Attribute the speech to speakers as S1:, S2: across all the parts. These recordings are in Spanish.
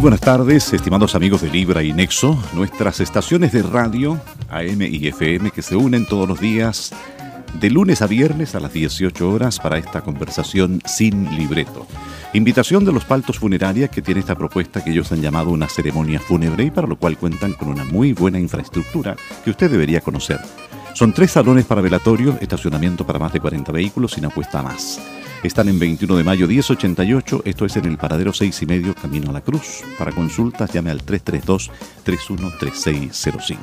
S1: buenas tardes, estimados amigos de Libra y Nexo, nuestras estaciones de radio AM y FM que se unen todos los días de lunes a viernes a las 18 horas para esta conversación sin libreto. Invitación de los Paltos Funerarias que tiene esta propuesta que ellos han llamado una ceremonia fúnebre y para lo cual cuentan con una muy buena infraestructura que usted debería conocer. Son tres salones para velatorio, estacionamiento para más de 40 vehículos sin apuesta más. Están en 21 de mayo 1088, esto es en el paradero 6 y medio, camino a la cruz. Para consultas llame al 332-313605.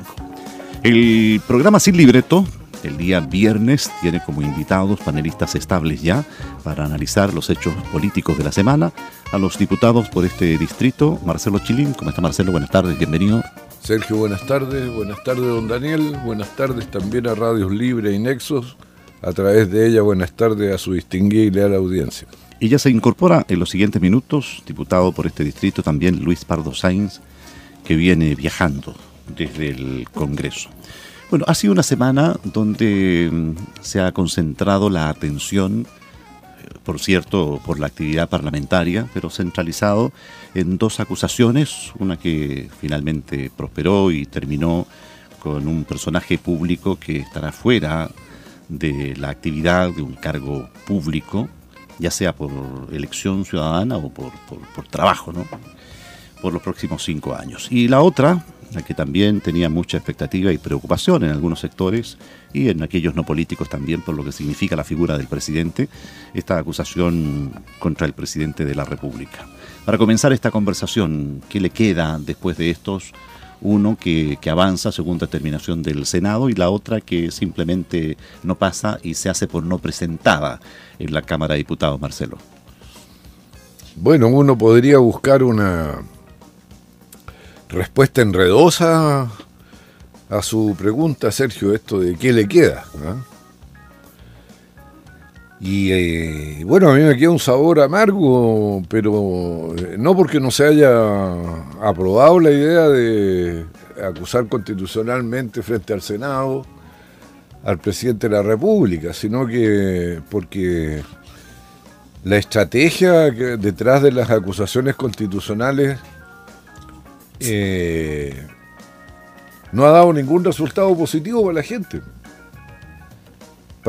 S1: El programa Sin Libreto, el día viernes, tiene como invitados panelistas estables ya para analizar los hechos políticos de la semana. A los diputados por este distrito, Marcelo Chilín. ¿Cómo está Marcelo? Buenas tardes, bienvenido.
S2: Sergio, buenas tardes. Buenas tardes, don Daniel. Buenas tardes también a Radios Libre y Nexos a través de ella, buenas tardes a su distinguida y leal audiencia.
S1: Y ya se incorpora en los siguientes minutos, diputado por este distrito también Luis Pardo Sainz, que viene viajando desde el Congreso. Bueno, ha sido una semana donde mm, se ha concentrado la atención, eh, por cierto, por la actividad parlamentaria, pero centralizado en dos acusaciones, una que finalmente prosperó y terminó con un personaje público que estará fuera de la actividad de un cargo público, ya sea por elección ciudadana o por, trabajo, ¿no? por los próximos cinco años. Y la otra, la que también tenía mucha expectativa y preocupación en algunos sectores y en aquellos no políticos también por lo que significa la figura del presidente, esta acusación contra el presidente de la República. Para comenzar esta conversación, ¿qué le queda después de estos uno que, avanza según determinación del Senado y la otra que simplemente no pasa y se hace por no presentada en la Cámara de Diputados, Marcelo.
S2: Bueno, uno podría buscar una respuesta enredosa a su pregunta, Sergio, esto de qué le queda. Y eh, bueno, a mí me queda un sabor amargo, pero eh, no porque no se haya aprobado la idea de acusar constitucionalmente frente al Senado al presidente de la República, sino que porque la estrategia detrás de las acusaciones constitucionales eh, no ha dado ningún resultado positivo para la gente.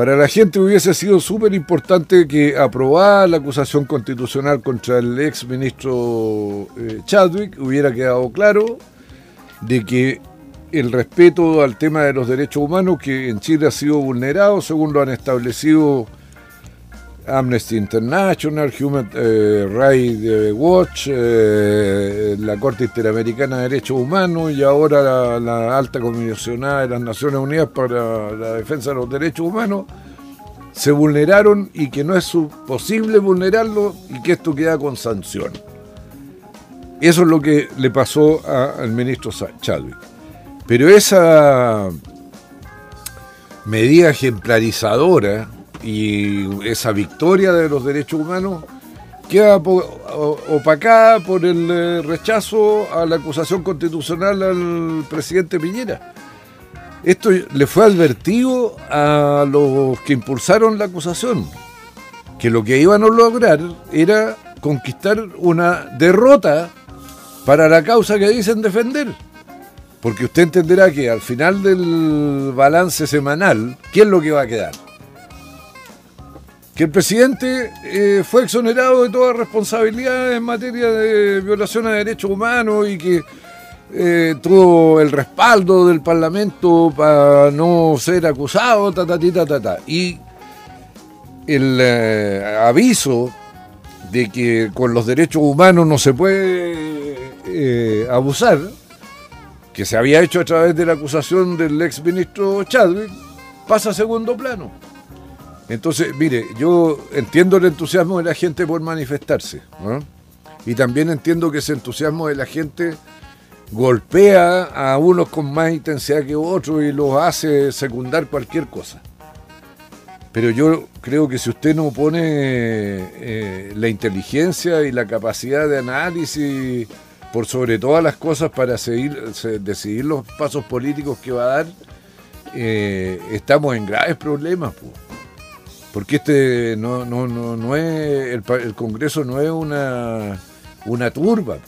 S2: Para la gente hubiese sido súper importante que aprobara la acusación constitucional contra el ex ministro eh, Chadwick, hubiera quedado claro de que el respeto al tema de los derechos humanos que en Chile ha sido vulnerado, según lo han establecido Amnesty International, Human eh, Rights Watch, eh, la Corte Interamericana de Derechos Humanos y ahora la, Alta Comisionada de las Naciones Unidas para la Defensa de los Derechos Humanos, se vulneraron y que no es posible vulnerarlo y que esto queda con sanción. Eso es lo que le pasó al ministro Chadwick. Pero esa medida ejemplarizadora y esa victoria de los derechos humanos queda opacada por el eh, rechazo a la acusación constitucional al presidente Piñera. Esto le fue advertido a los que impulsaron la acusación, que lo que iban a lograr era conquistar una derrota para la causa que dicen defender. Porque usted entenderá que al final del balance semanal, ¿qué es lo que va a quedar? Que el presidente eh, fue exonerado de toda responsabilidad en materia de violación a derechos humanos y que eh, tuvo el respaldo del Parlamento para no ser acusado, ta, ta, ta, ta, Y el eh, aviso de que con los derechos humanos no se puede abusar, que se había hecho a través de la acusación del ex ministro Chadwick, pasa a segundo plano. Entonces, mire, yo entiendo el entusiasmo de la gente por manifestarse, y también entiendo que ese entusiasmo de la gente golpea a unos con más intensidad que otros y los hace secundar cualquier cosa. Pero yo creo que si usted no pone eh, la inteligencia y la capacidad de análisis por sobre todas las cosas para seguir, decidir los pasos políticos que va a dar, eh, estamos en graves problemas. Pues. Porque este no, no, no, no es, el, Congreso no es una, una turba.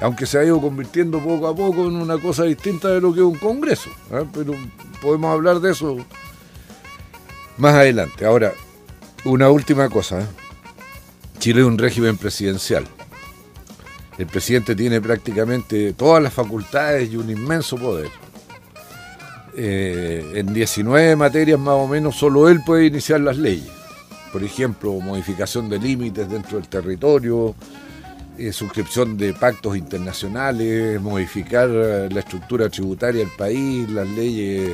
S2: aunque se ha ido convirtiendo poco a poco en una cosa distinta de lo que es un Congreso. ¿eh? Pero podemos hablar de eso más adelante. Ahora, una última cosa. ¿eh? Chile es un régimen presidencial. El presidente tiene prácticamente todas las facultades y un inmenso poder. Eh, en 19 materias más o menos solo él puede iniciar las leyes. Por ejemplo, modificación de límites dentro del territorio, eh, suscripción de pactos internacionales, modificar la estructura tributaria del país, las leyes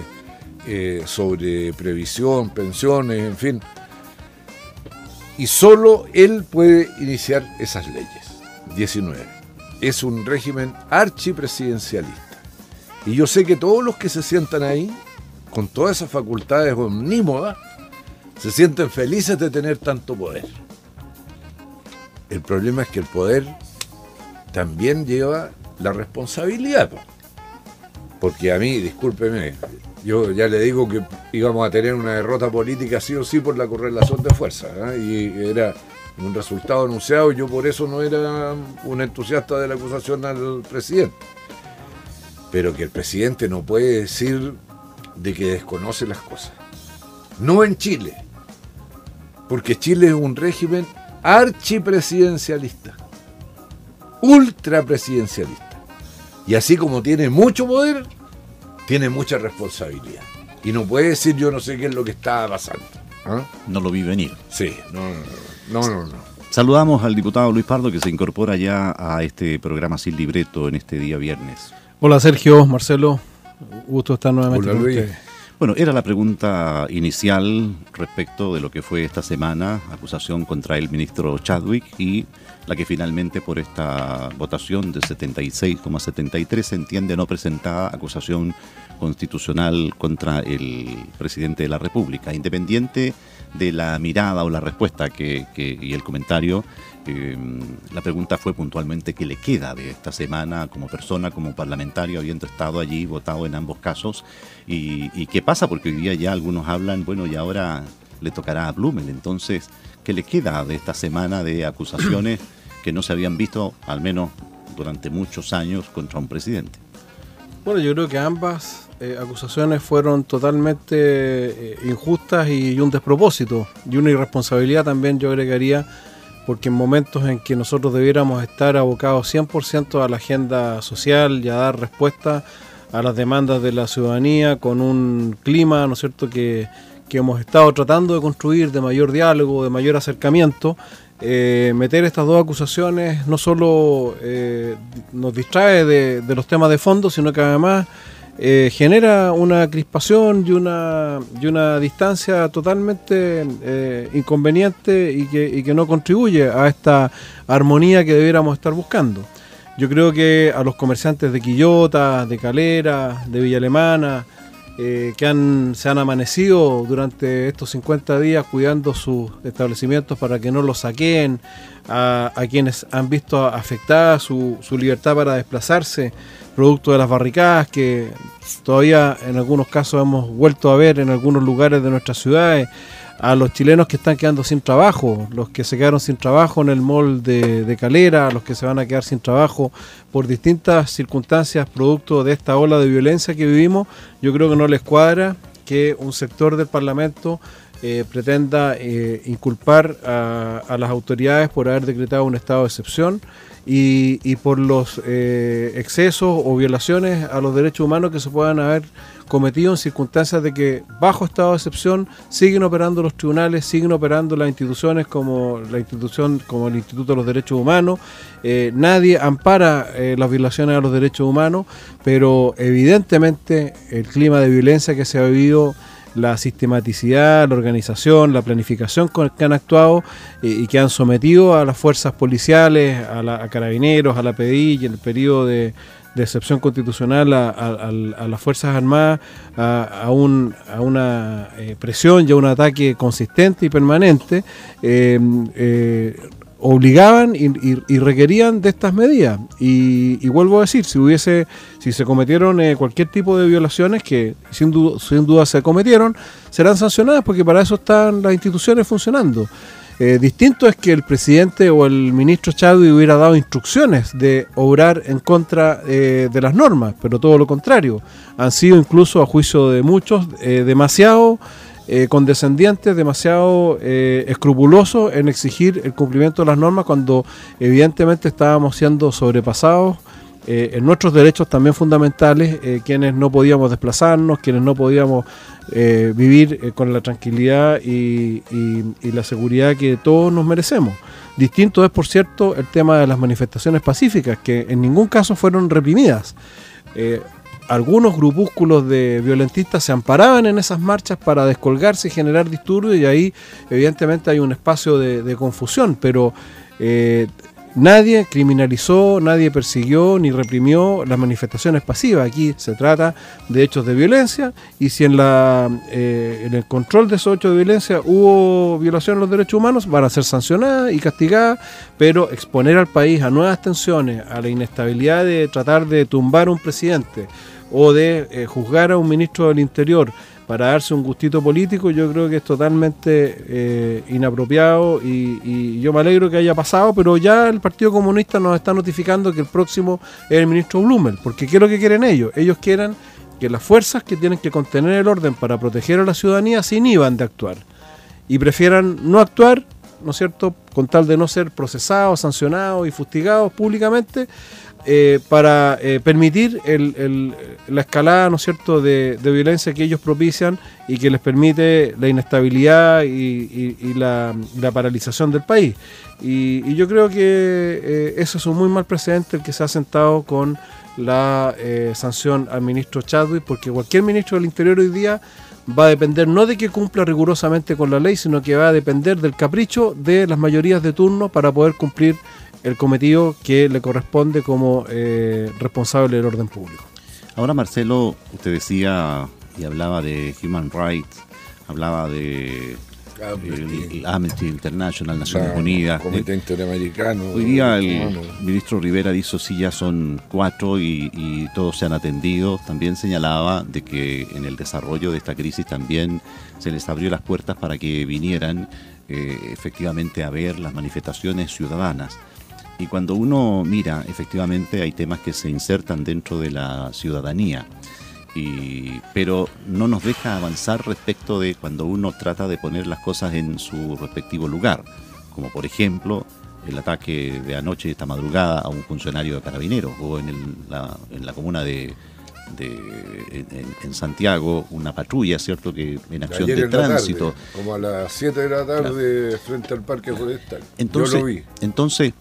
S2: eh, sobre previsión, pensiones, en fin. Y solo él puede iniciar esas leyes. 19. Es un régimen archipresidencialista. Y yo sé que todos los que se sientan ahí, con todas esas facultades omnímodas, se sienten felices de tener tanto poder. El problema es que el poder también lleva la responsabilidad. Porque a mí, discúlpeme, yo ya le digo que íbamos a tener una derrota política sí o sí por la correlación de fuerza. ¿eh? Y era un resultado anunciado. Yo por eso no era un entusiasta de la acusación al presidente. Pero que el presidente no puede decir de que desconoce las cosas. No en Chile. Porque Chile es un régimen archipresidencialista, ultrapresidencialista. Y así como tiene mucho poder, tiene mucha responsabilidad. Y no puede decir yo no sé qué es lo que está pasando. ¿ah?
S1: No lo vi venir.
S2: Sí, no, no, no, no.
S1: Saludamos al diputado Luis Pardo que se incorpora ya a este programa sin libreto en este día viernes.
S3: Hola Sergio, Marcelo, gusto estar nuevamente
S2: Hola,
S3: con
S2: Luis.
S3: ustedes.
S1: Bueno, era la pregunta inicial respecto de lo que fue esta semana, acusación contra el ministro Chadwick y la que finalmente por esta votación de 76,73 se entiende no presentada acusación constitucional contra el presidente de la República, independiente de la mirada o la respuesta que, que- y el comentario. Eh, la pregunta fue puntualmente qué le queda de esta semana como persona, como parlamentario, habiendo estado allí, votado en ambos casos, y, qué pasa, porque hoy día ya algunos hablan, bueno, y ahora le tocará a Blumel, entonces, ¿qué le queda de esta semana de acusaciones que no se habían visto, al menos durante muchos años, contra un presidente?
S3: Bueno, yo creo que ambas eh, acusaciones fueron totalmente eh, injustas y, un despropósito y una irresponsabilidad también yo agregaría porque en momentos en que nosotros debiéramos estar abocados 100% a la agenda social y a dar respuesta a las demandas de la ciudadanía con un clima, ¿no es cierto?, que, que hemos estado tratando de construir de mayor diálogo, de mayor acercamiento, eh, meter estas dos acusaciones no solo eh, nos distrae de, de los temas de fondo, sino que además eh, genera una crispación y una, y una distancia totalmente eh, inconveniente y que, y que no contribuye a esta armonía que debiéramos estar buscando. Yo creo que a los comerciantes de Quillota, de Calera, de Villa Alemana, eh, que han, se han amanecido durante estos 50 días cuidando sus establecimientos para que no los saqueen, a, quienes han visto afectada su libertad para desplazarse, producto de las barricadas que todavía en algunos casos hemos vuelto a ver en algunos lugares de nuestras ciudades, a los chilenos que están quedando sin trabajo, los que se quedaron sin trabajo en el mall de, Calera, los que se van a quedar sin trabajo por distintas circunstancias producto de esta ola de violencia que vivimos, yo creo que no les cuadra que un sector del Parlamento eh, pretenda eh, inculpar a las autoridades por haber decretado un estado de excepción y, y por los eh, excesos o violaciones a los derechos humanos que se puedan haber cometido en circunstancias de que bajo estado de excepción siguen operando los tribunales, siguen operando las instituciones como la institución como el Instituto de los Derechos Humanos, eh, nadie ampara eh, las violaciones a los derechos humanos, pero evidentemente el clima de violencia que se ha vivido la sistematicidad, la organización, la planificación con que han actuado eh, y que han sometido a las fuerzas policiales, a, la- carabineros, a la PDI y en el periodo de, excepción constitucional a, las Fuerzas Armadas a, a un- a una eh, presión y a un ataque consistente y permanente, eh, obligaban y, requerían de estas medidas. Y, vuelvo a decir, si hubiese, si se cometieron eh, cualquier tipo de violaciones, que sin, du- sin duda se cometieron, serán sancionadas porque para eso están las instituciones funcionando. Eh, distinto es que el presidente o el ministro Chadwi hubiera dado instrucciones de obrar en contra eh, de las normas, pero todo lo contrario. Han sido incluso, a juicio de muchos, eh, condescendientes, demasiado escrupulosos en exigir el cumplimiento de las normas cuando evidentemente estábamos siendo sobrepasados eh, en nuestros derechos también fundamentales, eh, quienes no podíamos desplazarnos, quienes no podíamos eh, vivir con la tranquilidad y, la seguridad que todos nos merecemos. Distinto es, por cierto, el tema de las manifestaciones pacíficas, que en ningún caso fueron reprimidas. Algunos grupúsculos de violentistas se amparaban en esas marchas para descolgarse y generar disturbios y ahí evidentemente hay un espacio de, confusión, pero Nadie criminalizó, nadie persiguió ni reprimió las manifestaciones pasivas. Aquí se trata de hechos de violencia y si en, la, eh, en el control de esos hechos de violencia hubo violación de los derechos humanos, van a ser sancionadas y castigadas, pero exponer al país a nuevas tensiones, a la inestabilidad de tratar de tumbar un presidente o de eh, juzgar a un ministro del Interior para darse un gustito político, yo creo que es totalmente eh, inapropiado y, yo me alegro que haya pasado, pero ya el Partido Comunista nos está notificando que el próximo es el ministro Blumel, porque ¿qué es lo que quieren ellos? Ellos quieren que las fuerzas que tienen que contener el orden para proteger a la ciudadanía se inhiban de actuar y prefieran no actuar, ¿no es cierto?, con tal de no ser procesados, sancionados y fustigados públicamente, eh, para eh, permitir la escalada, ¿no es cierto?, de, violencia que ellos propician y que les permite la inestabilidad y, la, paralización del país. Y, yo creo que eh, eso es un muy mal precedente el que se ha sentado con la sanción al ministro Chadwick, porque cualquier ministro del Interior hoy día va a depender no de que cumpla rigurosamente con la ley, sino que va a depender del capricho de las mayorías de turno para poder cumplir el cometido que le corresponde como eh, responsable del orden público.
S1: Ahora, Marcelo, usted decía y hablaba de Human Rights, hablaba de Amnesty, International, Naciones Unidas.
S2: Comité Interamericano.
S1: Hoy día el ministro Rivera dijo sí ya son cuatro y, todos se han atendido. También señalaba de que en el desarrollo de esta crisis también se les abrió las puertas para que vinieran eh, efectivamente a ver las manifestaciones ciudadanas. Y cuando uno mira, efectivamente hay temas que se insertan dentro de la ciudadanía, pero no nos deja avanzar respecto de cuando uno trata de poner las cosas en su respectivo lugar, como por ejemplo el ataque de anoche, esta madrugada, a un funcionario de carabineros, o en, la, comuna de, en, Santiago, una patrulla, ¿cierto?, que en acción de tránsito.
S2: como a las 7 de la tarde frente al Parque Forestal.
S1: Entonces, Yo lo vi. Entonces,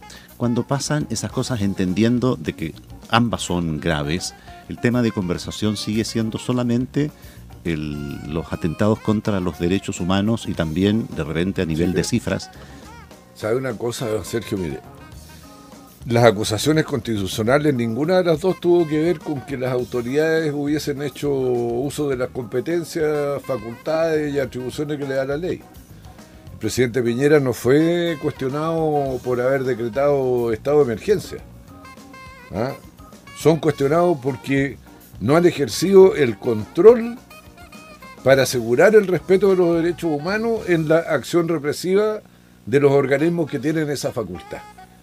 S1: cuando pasan esas cosas entendiendo de que ambas son graves, el tema de conversación sigue siendo solamente los atentados contra los derechos humanos y también de repente a nivel de cifras.
S2: ¿Sabe una cosa, Sergio? Mire, las acusaciones constitucionales, ninguna de las dos tuvo que ver con que las autoridades hubiesen hecho uso de las competencias, facultades y atribuciones que le da la ley presidente Piñera no fue cuestionado por haber decretado estado de emergencia. ¿ah? Son cuestionados porque no han ejercido el control para asegurar el respeto de los derechos humanos en la acción represiva de los organismos que tienen esa facultad.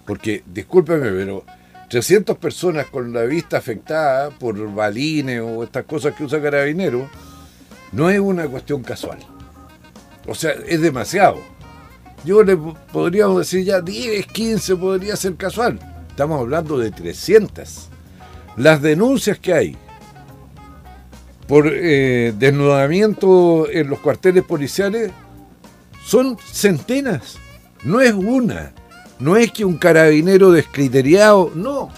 S2: Porque, discúlpeme, pero 300 personas con la vista afectada por balines o estas cosas que usa Carabineros, no es una cuestión casual. O sea, es demasiado. Yo le podríamos decir ya 10, 15 podría ser casual. Estamos hablando de 300. Las denuncias que hay por eh, desnudamiento en los cuarteles policiales son centenas. No es una. No es que un carabinero descriteriado, no.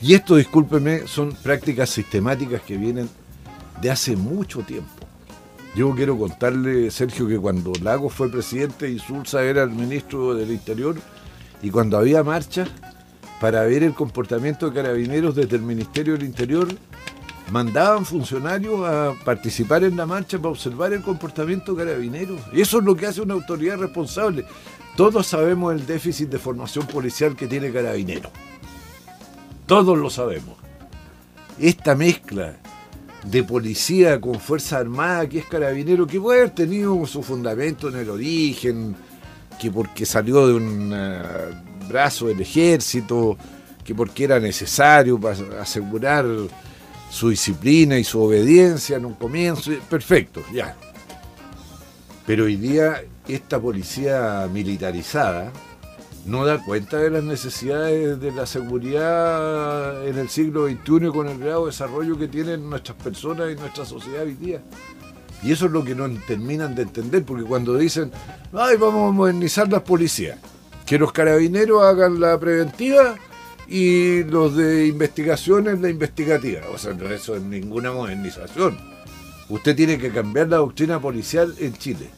S2: Y esto, discúlpeme, son prácticas sistemáticas que vienen de hace mucho tiempo. Yo quiero contarle, Sergio, que cuando Lago fue presidente y Sulza era el ministro del Interior, y cuando había marchas para ver el comportamiento de carabineros desde el Ministerio del Interior, mandaban funcionarios a participar en la marcha para observar el comportamiento de carabineros. Y eso es lo que hace una autoridad responsable. Todos sabemos el déficit de formación policial que tiene carabineros. Todos lo sabemos. Esta mezcla de policía con Fuerza Armada, que es carabinero, que puede haber tenido su fundamento en el origen, que porque salió de un eh, brazo del ejército, que porque era necesario para asegurar su disciplina y su obediencia en un comienzo, perfecto, ya. Pero hoy día esta policía militarizada no da cuenta de las necesidades de la seguridad en el siglo XXI con el grado de desarrollo que tienen nuestras personas y nuestra sociedad hoy día. Y eso es lo que no terminan de entender, porque cuando dicen, ay, vamos a modernizar las policías, que los carabineros hagan la preventiva y los de investigaciones la investigativa. O sea, no, eso es ninguna modernización. Usted tiene que cambiar la doctrina policial en Chile.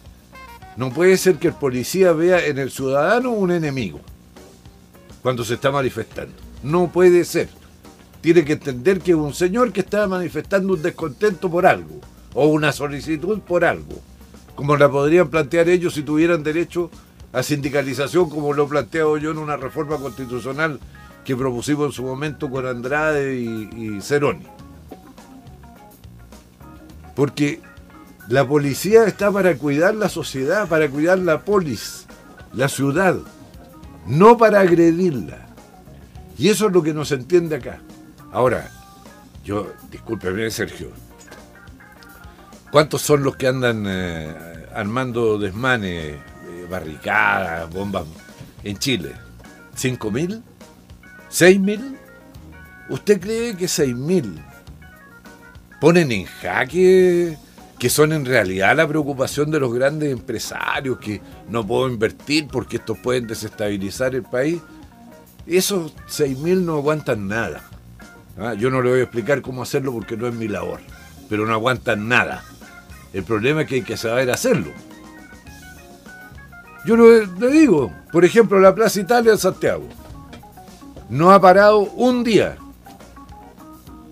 S2: No puede ser que el policía vea en el ciudadano un enemigo cuando se está manifestando. No puede ser. Tiene que entender que un señor que está manifestando un descontento por algo o una solicitud por algo, como la podrían plantear ellos si tuvieran derecho a sindicalización, como lo he planteado yo en una reforma constitucional que propusimos en su momento con Andrade y, y Ceroni. Porque la policía está para cuidar la sociedad, para cuidar la polis, la ciudad, no para agredirla. Y eso es lo que nos entiende acá. Ahora, yo, discúlpeme Sergio, ¿Cuántos son los que andan eh, armando desmanes, eh, barricadas, bombas en Chile? ¿Cinco mil? ¿Seis mil? ¿Usted cree que seis mil ponen en jaque que son en realidad la preocupación de los grandes empresarios que no puedo invertir porque estos pueden desestabilizar el país? Esos seis mil no aguantan nada. ¿ah? Yo no le voy a explicar cómo hacerlo porque no es mi labor, pero no aguantan nada. El problema es que hay que saber hacerlo. Yo le digo, por ejemplo, la Plaza Italia en Santiago. No ha parado un día.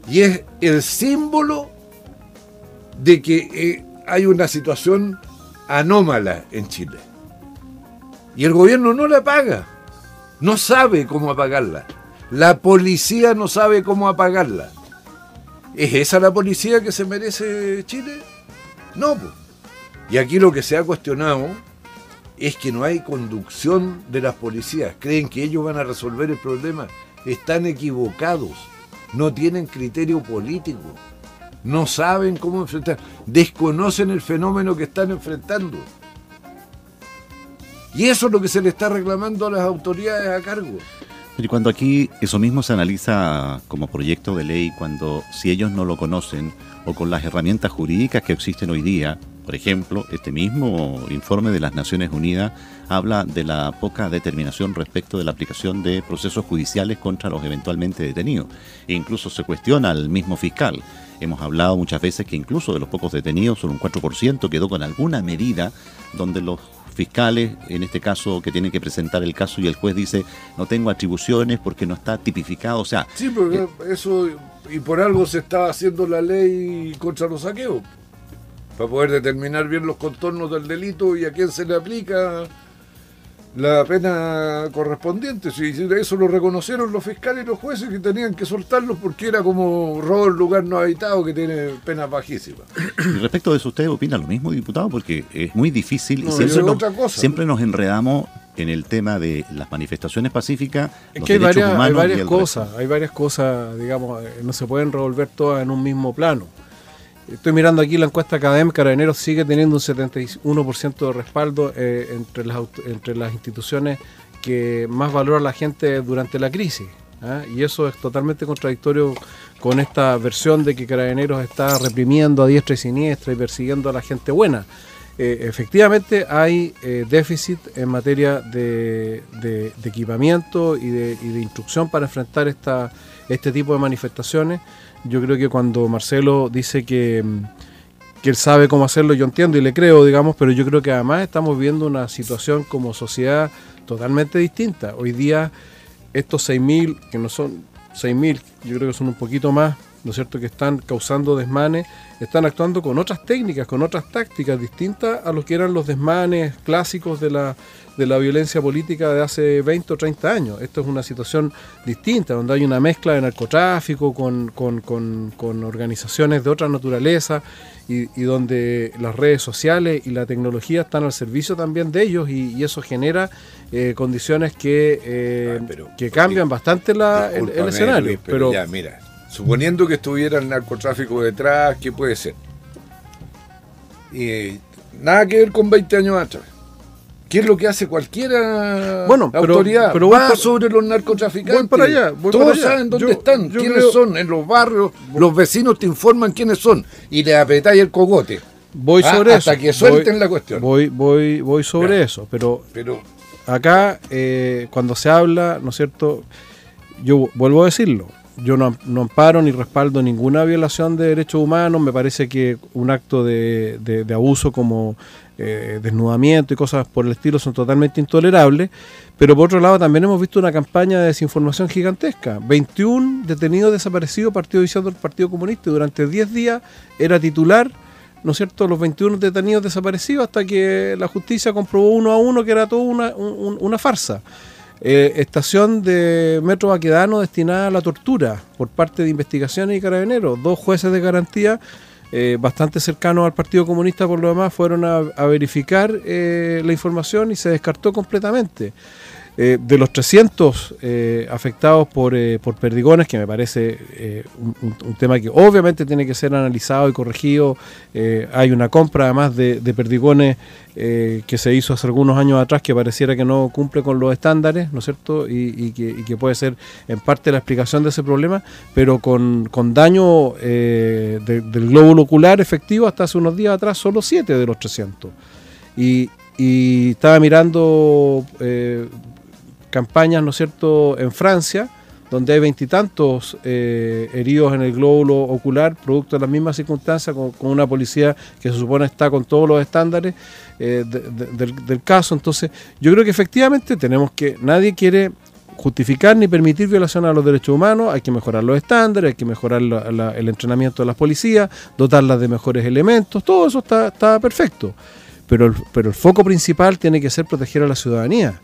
S2: Y es el símbolo de que eh, hay una situación anómala en Chile. Y el gobierno no la paga. No sabe cómo apagarla. La policía no sabe cómo apagarla. ¿Es esa la policía que se merece Chile? No. Y aquí lo que se ha cuestionado es que no hay conducción de las policías. Creen que ellos van a resolver el problema. Están equivocados. No tienen criterio político. No saben cómo enfrentar. Desconocen el fenómeno que están enfrentando. Y eso es lo que se le está reclamando a las autoridades a cargo.
S1: Y cuando aquí eso mismo se analiza como proyecto de ley, cuando si ellos no lo conocen o con las herramientas jurídicas que existen hoy día, por ejemplo, este mismo informe de las Naciones Unidas habla de la poca determinación respecto de la aplicación de procesos judiciales contra los eventualmente detenidos. E incluso se cuestiona al mismo fiscal. Hemos hablado muchas veces que incluso de los pocos detenidos, solo un 4% quedó con alguna medida donde los fiscales, en este caso, que tienen que presentar el caso y el juez dice, no tengo atribuciones porque no está tipificado. O sea,
S2: sí, porque eso, y por algo se está haciendo la ley contra los saqueos, para poder determinar bien los contornos del delito y a quién se le aplica la pena correspondiente. Si eso lo reconocieron los fiscales y los jueces que tenían que soltarlos porque era como robo en lugar no habitado que tiene penas bajísimas.
S1: Y respecto de eso, ¿usted opina lo mismo, diputado? Porque es muy difícil y siempre, nos, enredamos en el tema de las manifestaciones pacíficas.
S3: Es que hay varias, hay varias cosas, hay varias cosas, digamos, eh, no se pueden resolver todas en un mismo plano. Estoy mirando aquí la encuesta académica, Carabineros sigue teniendo un 71% de respaldo eh, entre, las, entre las instituciones que más valora la gente durante la crisis. ¿ah? Y eso es totalmente contradictorio con esta versión de que Carabineros está reprimiendo a diestra y siniestra y persiguiendo a la gente buena. Eh, efectivamente hay eh, déficit en materia de, equipamiento y de, de, instrucción para enfrentar esta, este tipo de manifestaciones. Yo creo que cuando Marcelo dice que, que, él sabe cómo hacerlo, yo entiendo y le creo, digamos, pero yo creo que además estamos viendo una situación como sociedad totalmente distinta. Hoy día estos 6.000, que no son 6.000, yo creo que son un poquito más, ¿no es cierto?, que están causando desmanes, están actuando con otras técnicas, con otras tácticas distintas a lo que eran los desmanes clásicos de la, de la violencia política de hace 20 o 30 años. Esto es una situación distinta, donde hay una mezcla de narcotráfico con, con, organizaciones de otra naturaleza y, donde las redes sociales y la tecnología están al servicio también de ellos y, eso genera eh, condiciones que, eh, que cambian bastante la, el, escenario.
S2: pero, ya, mira, suponiendo que estuviera el narcotráfico detrás, ¿qué puede ser? Y nada que ver con 20 años atrás. ¿Qué es lo que hace cualquiera
S3: bueno, autoridad?
S2: Pero va sobre los narcotraficantes.
S3: para allá.
S2: Todos saben dónde están, quiénes son, en los barrios. Los vecinos te informan quiénes son y le apretáis el cogote.
S3: Voy ah, sobre
S2: eso. Hasta que suelten la cuestión.
S3: Voy, voy, voy sobre eso. Pero, pero acá, eh, cuando se habla, ¿no es cierto? Yo vuelvo a decirlo. Yo no, amparo ni respaldo ninguna violación de derechos humanos. Me parece que un acto de, de abuso como eh, desnudamiento y cosas por el estilo son totalmente intolerables, pero por otro lado también hemos visto una campaña de desinformación gigantesca. 21 detenidos desaparecidos, partido diciendo del Partido Comunista, y durante 10 días era titular, ¿no es cierto?, los 21 detenidos desaparecidos hasta que la justicia comprobó uno a uno que era todo una, una farsa. Eh, estación de Metro Baquedano destinada a la tortura por parte de investigaciones y carabineros, dos jueces de garantía eh, bastante cercanos al Partido Comunista por lo demás, fueron a, verificar eh, la información y se descartó completamente. Eh, de los 300 eh, afectados por, eh, por, perdigones, que me parece un, tema que obviamente tiene que ser analizado y corregido, hay una compra además de, perdigones que se hizo hace algunos años atrás que pareciera que no cumple con los estándares, ¿no es cierto? Y, que, puede ser en parte la explicación de ese problema, pero con, daño del glóbulo ocular efectivo hasta hace unos días atrás, solo 7 de los 300. Y, y estaba mirando campañas, ¿no es cierto?, en Francia, donde hay veintitantos eh, heridos en el glóbulo ocular, producto de las mismas circunstancias, con, una policía que se supone está con todos los estándares eh, del, caso. Entonces, yo creo que efectivamente tenemos que, nadie quiere justificar ni permitir violación a los derechos humanos, hay que mejorar los estándares, hay que mejorar el entrenamiento de las policías, dotarlas de mejores elementos, todo eso está, está perfecto. Pero pero el foco principal tiene que ser proteger a la ciudadanía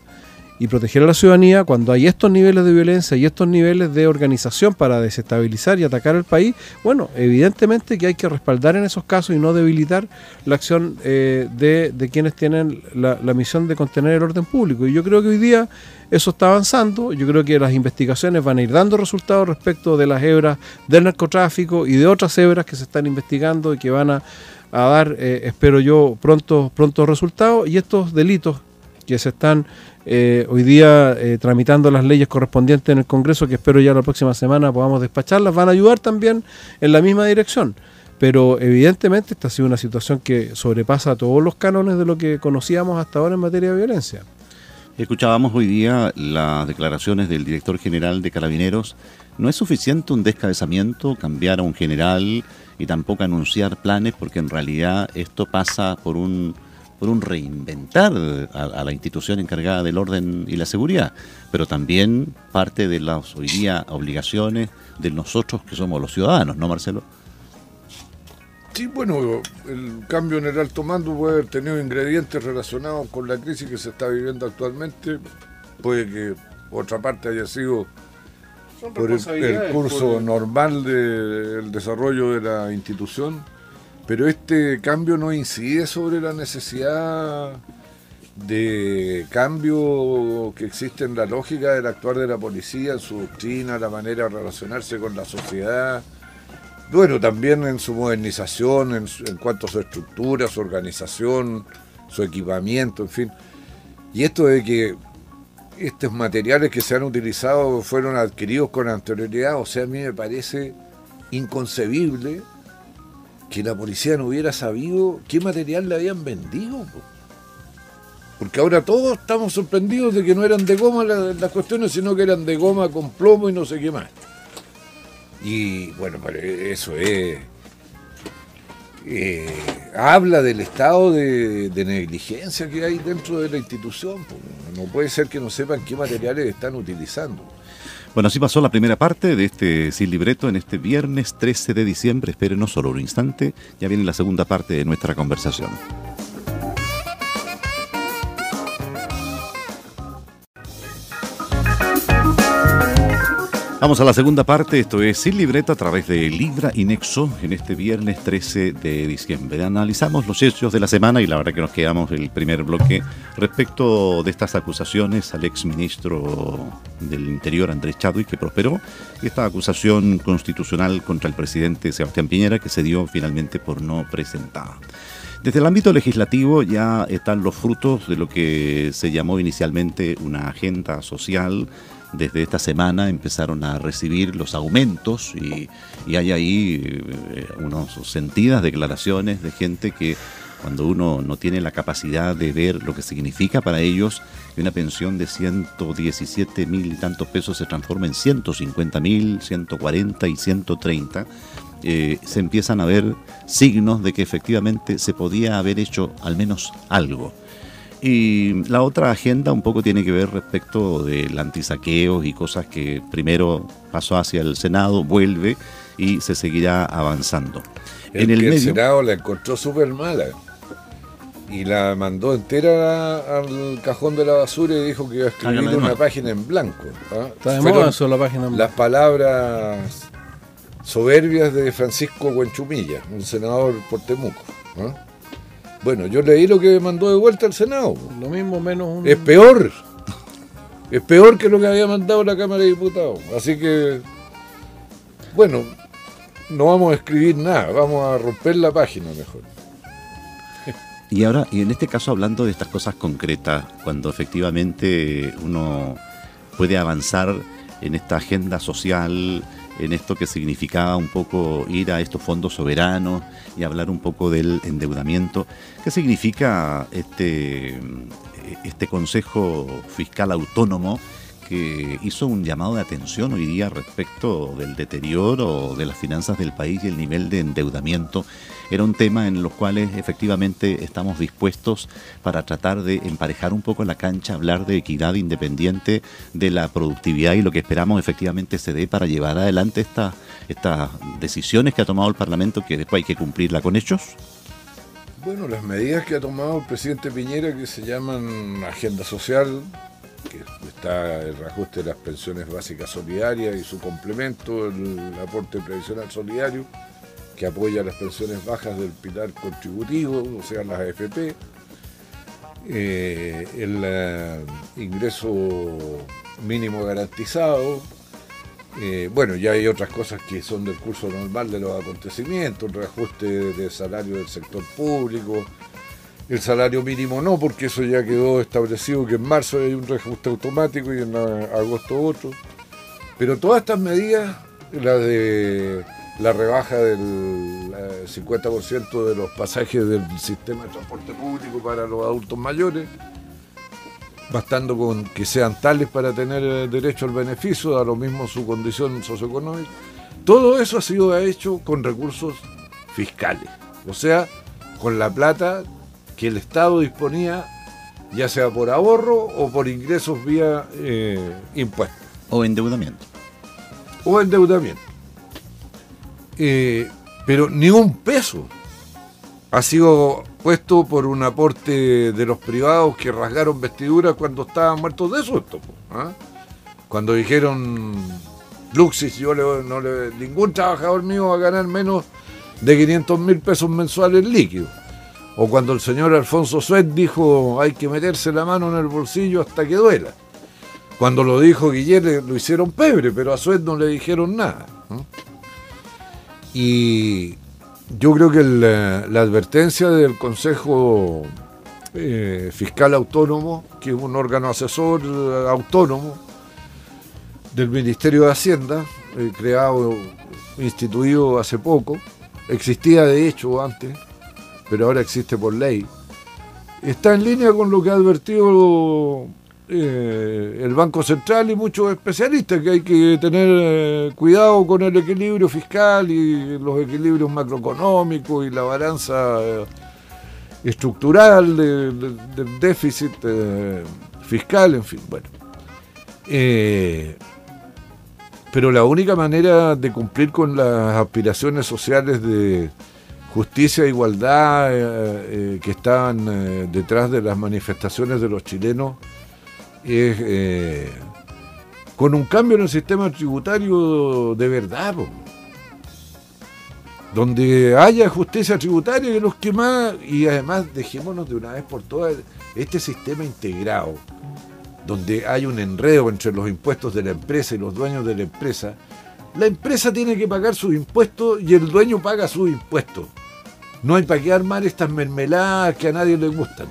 S3: y proteger a la ciudadanía cuando hay estos niveles de violencia y estos niveles de organización para desestabilizar y atacar al país, bueno, evidentemente que hay que respaldar en esos casos y no debilitar la acción eh, de, quienes tienen la, misión de contener el orden público. Y yo creo que hoy día eso está avanzando, yo creo que las investigaciones van a ir dando resultados respecto de las hebras del narcotráfico y de otras hebras que se están investigando y que van a, dar, eh, espero yo, pronto, pronto resultados y estos delitos que se están eh, hoy día eh, tramitando las leyes correspondientes en el Congreso, que espero ya la próxima semana podamos despacharlas, van a ayudar también en la misma dirección. Pero evidentemente esta ha sido una situación que sobrepasa todos los cánones de lo que conocíamos hasta ahora en materia de violencia.
S1: Escuchábamos hoy día las declaraciones del director general de Carabineros. No es suficiente un descabezamiento, cambiar a un general y tampoco anunciar planes, porque en realidad esto pasa por un por un reinventar a, la institución encargada del orden y la seguridad, pero también parte de las hoy día obligaciones de nosotros que somos los ciudadanos, ¿no, Marcelo?
S2: Sí, bueno, el cambio en el alto mando puede haber tenido ingredientes relacionados con la crisis que se está viviendo actualmente, puede que otra parte haya sido por el, curso normal del desarrollo de la institución pero este cambio no incide sobre la necesidad de cambio que existe en la lógica del actuar de la policía, en su doctrina, la manera de relacionarse con la sociedad. Bueno, también en su modernización, en, en cuanto a su estructura, su organización, su equipamiento, en fin. Y esto de que estos materiales que se han utilizado fueron adquiridos con anterioridad, o sea, a mí me parece inconcebible que la policía no hubiera sabido qué material le habían vendido. Porque ahora todos estamos sorprendidos de que no eran de goma las, cuestiones, sino que eran de goma con plomo y no sé qué más. Y bueno, eso es... Eh, habla del estado de, negligencia que hay dentro de la institución. No puede ser que no sepan qué materiales están utilizando.
S1: Bueno, así pasó la primera parte de este Sin Libreto en este viernes 13 de diciembre. Espérenos solo un instante, ya viene la segunda parte de nuestra conversación. Vamos a la segunda parte, esto es Sin Libreta a través de Libra y Nexo en este viernes 13 de diciembre. Analizamos los hechos de la semana y la verdad que nos quedamos el primer bloque respecto de estas acusaciones al ex ministro del Interior Andrés Chadwick que prosperó esta acusación constitucional contra el presidente Sebastián Piñera que se dio finalmente por no presentada. Desde el ámbito legislativo ya están los frutos de lo que se llamó inicialmente una agenda social desde esta semana empezaron a recibir los aumentos y, hay ahí eh, unas sentidas declaraciones de gente que cuando uno no tiene la capacidad de ver lo que significa para ellos que una pensión de 117 mil y tantos pesos se transforma en 150 mil, 140 y 130, eh, se empiezan a ver signos de que efectivamente se podía haber hecho al menos algo. Y la otra agenda un poco tiene que ver respecto del antisaqueo y cosas que primero pasó hacia el Senado, vuelve y se seguirá avanzando.
S2: en el, Senado la encontró súper mala y la mandó entera al cajón de la basura y dijo que iba a escribir una página en blanco.
S3: ¿ah? Está de moda la página en
S2: blanco. Las palabras soberbias de Francisco Guenchumilla, un senador por Temuco. ¿ah? Bueno, yo leí lo que mandó de vuelta al Senado.
S3: Lo mismo, menos un...
S2: Es peor. Es peor que lo que había mandado la Cámara de Diputados. Así que, bueno, no vamos a escribir nada, vamos a romper la página mejor.
S1: Y ahora, y en este caso hablando de estas cosas concretas, cuando efectivamente uno puede avanzar en esta agenda social, en esto que significaba un poco ir a estos fondos soberanos y hablar un poco del endeudamiento. ¿Qué significa este, este Consejo Fiscal Autónomo que hizo un llamado de atención hoy día respecto del deterioro de las finanzas del país y el nivel de endeudamiento. Era un tema en los cuales efectivamente estamos dispuestos para tratar de emparejar un poco la cancha, hablar de equidad independiente de la productividad y lo que esperamos efectivamente se dé para llevar adelante estas estas decisiones que ha tomado el Parlamento que después hay que cumplirla con hechos.
S2: Bueno, las medidas que ha tomado el presidente Piñera que se llaman agenda social, que está el reajuste de las pensiones básicas solidarias y su complemento, el aporte previsional solidario, que apoya las pensiones bajas del pilar contributivo, o sea, las AFP, eh, el eh, ingreso mínimo garantizado, eh, bueno, ya hay otras cosas que son del curso normal de los acontecimientos, el reajuste de salario del sector público, el salario mínimo no, porque eso ya quedó establecido que en marzo hay un reajuste automático y en agosto otro. Pero todas estas medidas, la de la rebaja del 50% de los pasajes del sistema de transporte público para los adultos mayores, bastando con que sean tales para tener derecho al beneficio, a lo mismo su condición socioeconómica. Todo eso ha sido hecho con recursos fiscales, o sea, con la plata que el Estado disponía, ya sea por ahorro o por ingresos vía eh, impuestos.
S1: O endeudamiento.
S2: O endeudamiento. Eh, pero ni un peso ha sido puesto por un aporte de los privados que rasgaron vestiduras cuando estaban muertos de susto. ¿ah? Cuando dijeron, Luxis, yo no le, ningún trabajador mío va a ganar menos de 500 mil pesos mensuales líquidos. O cuando el señor Alfonso Suet dijo hay que meterse la mano en el bolsillo hasta que duela. Cuando lo dijo Guillermo lo hicieron pebre, pero a Suet no le dijeron nada. Y yo creo que la, advertencia del Consejo eh, Fiscal Autónomo, que es un órgano asesor eh, autónomo del Ministerio de Hacienda, eh, creado, instituido hace poco, existía de hecho antes, pero ahora existe por ley, está en línea con lo que ha advertido eh, el Banco Central y muchos especialistas, que hay que tener eh, cuidado con el equilibrio fiscal y los equilibrios macroeconómicos y la balanza eh, estructural del déficit fiscal, en fin, bueno. pero la única manera de cumplir con las aspiraciones sociales de justicia e igualdad eh, eh, que estaban eh, detrás de las manifestaciones de los chilenos es con un cambio en el sistema tributario de verdad, donde haya justicia tributaria y los que más, y además dejémonos de una vez por todas este sistema integrado donde hay un enredo entre los impuestos de la empresa y los dueños de la empresa, la empresa tiene que pagar sus impuestos y el dueño paga sus impuestos. No hay para qué armar estas mermeladas que a nadie le gustan.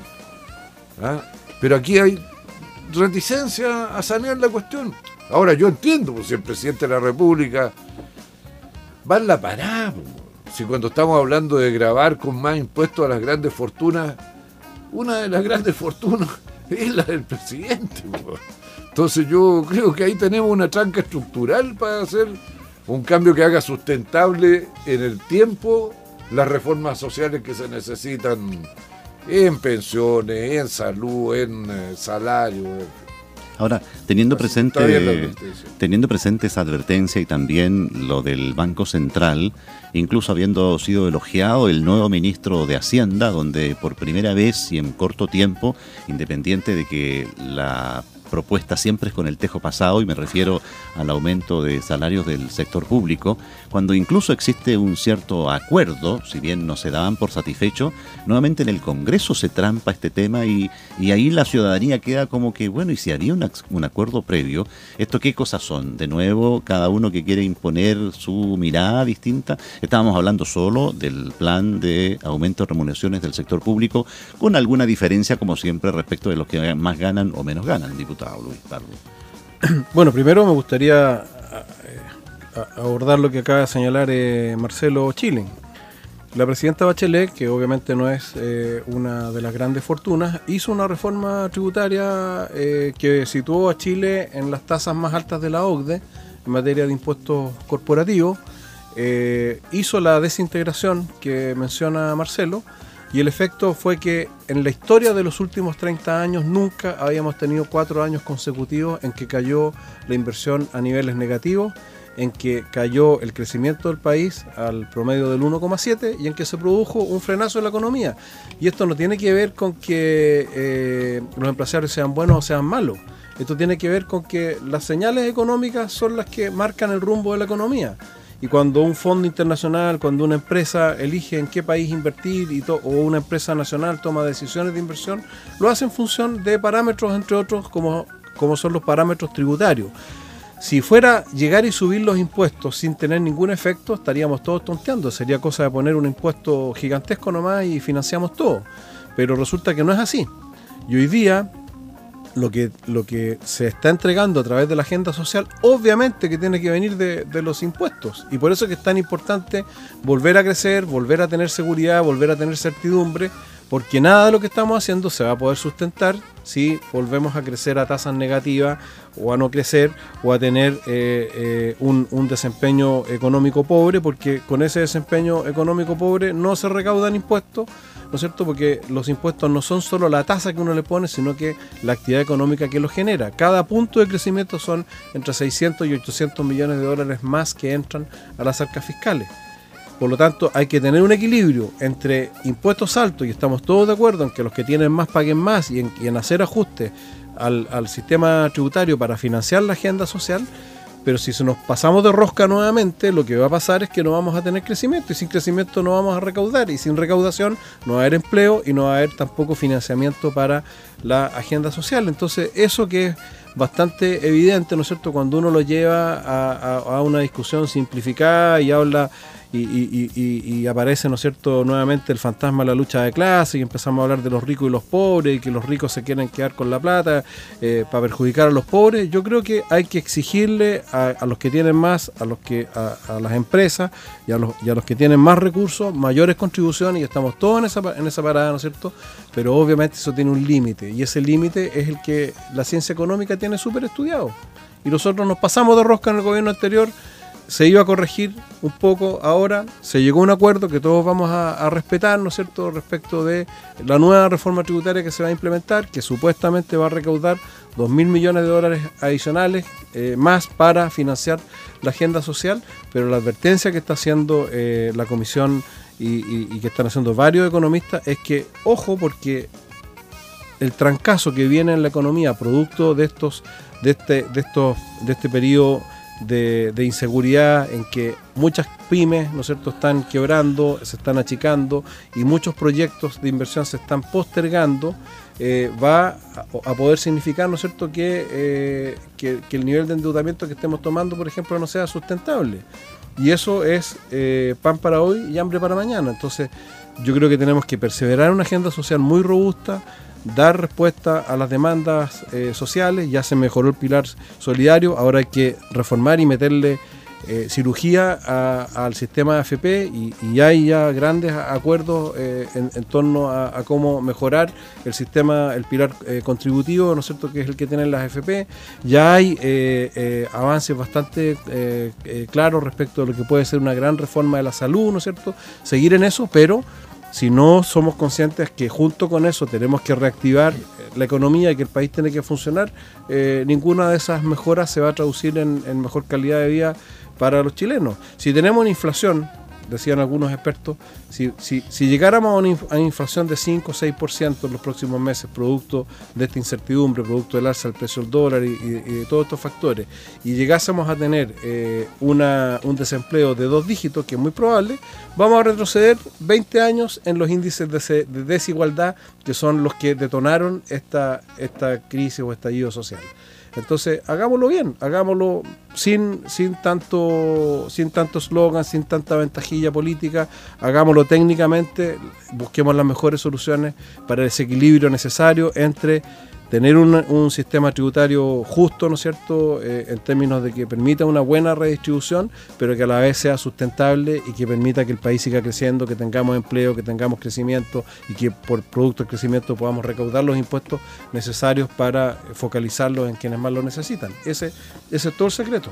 S2: ¿Ah? Pero aquí hay reticencia a sanear la cuestión. Ahora yo entiendo, pues, si el presidente de la República va en la parada, pues, si cuando estamos hablando de grabar con más impuestos a las grandes fortunas, una de las grandes fortunas es la del presidente. Entonces yo creo que ahí tenemos una tranca estructural para hacer un cambio que haga sustentable en el tiempo las reformas sociales que se necesitan en pensiones, en salud, en eh, salario.
S1: Ahora, teniendo presente, teniendo presente esa advertencia y también lo del Banco Central, incluso habiendo sido elogiado el nuevo ministro de Hacienda, donde por primera vez y en corto tiempo, independiente de que la propuesta siempre es con el tejo pasado y me refiero al aumento de salarios del sector público, cuando incluso existe un cierto acuerdo, si bien no se daban por satisfecho, nuevamente en el Congreso se trampa este tema y, y ahí la ciudadanía queda como que, bueno, y si había un acuerdo previo, ¿esto qué cosas son? De nuevo, cada uno que quiere imponer su mirada distinta. Estábamos hablando solo del plan de aumento de remuneraciones del sector público, con alguna diferencia, como siempre, respecto de los que más ganan o menos ganan, diputado
S3: Bueno, primero me gustaría abordar lo que acaba de señalar eh, Marcelo Chile. La presidenta Bachelet, que obviamente no es eh, una de las grandes fortunas, hizo una reforma tributaria eh, que situó a Chile en las tasas más altas de la OCDE en materia de impuestos corporativos. hizo la desintegración que menciona Marcelo y el efecto fue que en la historia de los últimos 30 años nunca habíamos tenido cuatro años consecutivos en que cayó la inversión a niveles negativos en que cayó el crecimiento del país al promedio del 1,7 y en que se produjo un frenazo en la economía. Y esto no tiene que ver con que eh, los empresarios sean buenos o sean malos. Esto tiene que ver con que las señales económicas son las que marcan el rumbo de la economía. Y cuando un fondo internacional, cuando una empresa elige en qué país invertir o una empresa nacional toma decisiones de inversión, lo hace en función de parámetros, entre otros, como, como son los parámetros tributarios. Si fuera llegar y subir los impuestos sin tener ningún efecto, estaríamos todos tonteando. Sería cosa de poner un impuesto gigantesco nomás y financiamos todo. Pero resulta que no es así. Y hoy día lo que, lo que se está entregando a través de la agenda social, obviamente que tiene que venir de, los impuestos. Y por eso es que es tan importante volver a crecer, volver a tener seguridad, volver a tener certidumbre, porque nada de lo que estamos haciendo se va a poder sustentar si volvemos a crecer a tasas negativas o a no crecer o a tener eh, eh, un, desempeño económico pobre, porque con ese desempeño económico pobre no se recaudan impuestos, ¿no es cierto? Porque los impuestos no son solo la tasa que uno le pone, sino que la actividad económica que lo genera. Cada punto de crecimiento son entre 600 y 800 millones de dólares más que entran a las arcas fiscales. Por lo tanto, hay que tener un equilibrio entre impuestos altos, y estamos todos de acuerdo en que los que tienen más paguen más y en, hacer ajustes al, al, sistema tributario para financiar la agenda social, pero si nos pasamos de rosca nuevamente, lo que va a pasar es que no vamos a tener crecimiento, y sin crecimiento no vamos a recaudar, y sin recaudación no va a haber empleo y no va a haber tampoco financiamiento para la agenda social. Entonces, eso que es bastante evidente, ¿no es cierto?, cuando uno lo lleva a, a una discusión simplificada y habla y, aparece, ¿no es cierto?, nuevamente el fantasma de la lucha de clase y empezamos a hablar de los ricos y los pobres y que los ricos se quieren quedar con la plata eh, para perjudicar a los pobres. Yo creo que hay que exigirle a, los que tienen más, a los que a, las empresas y a, los, y a los que tienen más recursos, mayores contribuciones y estamos todos en esa, en esa parada, ¿no es cierto? Pero obviamente eso tiene un límite y ese límite es el que la ciencia económica tiene súper estudiado. Y nosotros nos pasamos de rosca en el gobierno anterior se iba a corregir un poco ahora, se llegó a un acuerdo que todos vamos a, respetar, ¿no es cierto?, respecto de la nueva reforma tributaria que se va a implementar, que supuestamente va a recaudar 2 mil millones de dólares adicionales eh, más para financiar la agenda social, pero la advertencia que está haciendo eh, la comisión y, que están haciendo varios economistas es que, ojo, porque el trancazo que viene en la economía producto de estos de este de estos de este periodo de, inseguridad en que muchas pymes ¿no es cierto? están quebrando, se están achicando y muchos proyectos de inversión se están postergando, eh, va a, poder significar ¿no cierto? Eh, que, que, el nivel de endeudamiento que estemos tomando, por ejemplo, no sea sustentable. Y eso es eh, pan para hoy y hambre para mañana. Entonces, yo creo que tenemos que perseverar en una agenda social muy robusta, dar respuesta a las demandas eh, sociales, ya se mejoró el pilar solidario, ahora hay que reformar y meterle eh, cirugía al sistema AFP y, hay ya grandes acuerdos eh, en, torno a, cómo mejorar el sistema, el pilar contributivo, ¿no es cierto?, que es el que tienen las AFP. Ya hay avances bastante claros respecto a lo que puede ser una gran reforma de la salud, ¿no es cierto?, seguir en eso, pero si no somos conscientes que junto con eso tenemos que reactivar la economía y que el país tiene que funcionar, eh, ninguna de esas mejoras se va a traducir en, en, mejor calidad de vida para los chilenos. Si tenemos una inflación decían algunos expertos, si, si, llegáramos a una, inflación de 5 o 6% en los próximos meses, producto de esta incertidumbre, producto del alza del precio del dólar y, de todos estos factores, y llegásemos a tener eh, una, un desempleo de dos dígitos, que es muy probable, vamos a retroceder 20 años en los índices de, de desigualdad que son los que detonaron esta, esta crisis o estallido social. Entonces, hagámoslo bien, hagámoslo sin, sin tanto sin tanto slogan, sin tanta ventajilla política, hagámoslo técnicamente, busquemos las mejores soluciones para ese equilibrio necesario entre tener un, sistema tributario justo, ¿no es cierto?, eh, en términos de que permita una buena redistribución, pero que a la vez sea sustentable y que permita que el país siga creciendo, que tengamos empleo, que tengamos crecimiento y que por producto del crecimiento podamos recaudar los impuestos necesarios para focalizarlos en quienes más lo necesitan. Ese, ese es todo el secreto.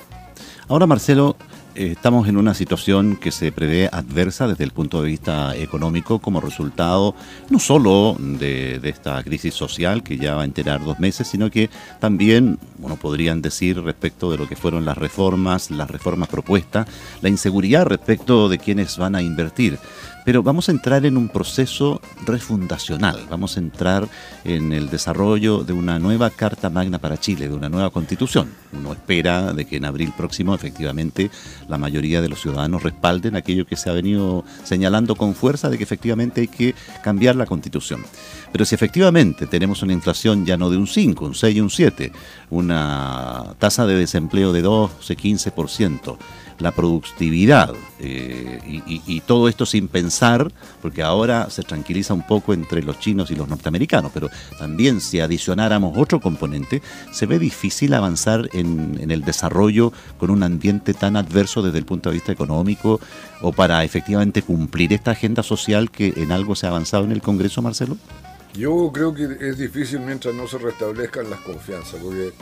S1: Ahora, Marcelo, estamos en una situación que se prevé adversa desde el punto de vista económico como resultado no solo de, esta crisis social que ya va a enterar dos meses, sino que también, bueno, podrían decir respecto de lo que fueron las reformas, las reformas propuestas, la inseguridad respecto de quienes van a invertir. Pero vamos a entrar en un proceso refundacional, vamos a entrar en el desarrollo de una nueva Carta Magna para Chile, de una nueva constitución. Uno espera de que en abril próximo efectivamente la mayoría de los ciudadanos respalden aquello que se ha venido señalando con fuerza de que efectivamente hay que cambiar la constitución. Pero si efectivamente tenemos una inflación ya no de un 5, un 6 y un 7, una tasa de desempleo de 12, 15%, la productividad eh, y, todo esto sin pensar, porque ahora se tranquiliza un poco entre los chinos y los norteamericanos, pero también si adicionáramos otro componente, se ve difícil avanzar en, en el desarrollo con un ambiente tan adverso desde el punto de vista económico o para efectivamente cumplir esta agenda social que en algo se ha avanzado en el Congreso, Marcelo.
S2: Yo creo que es difícil mientras no se restablezcan las confianzas, porque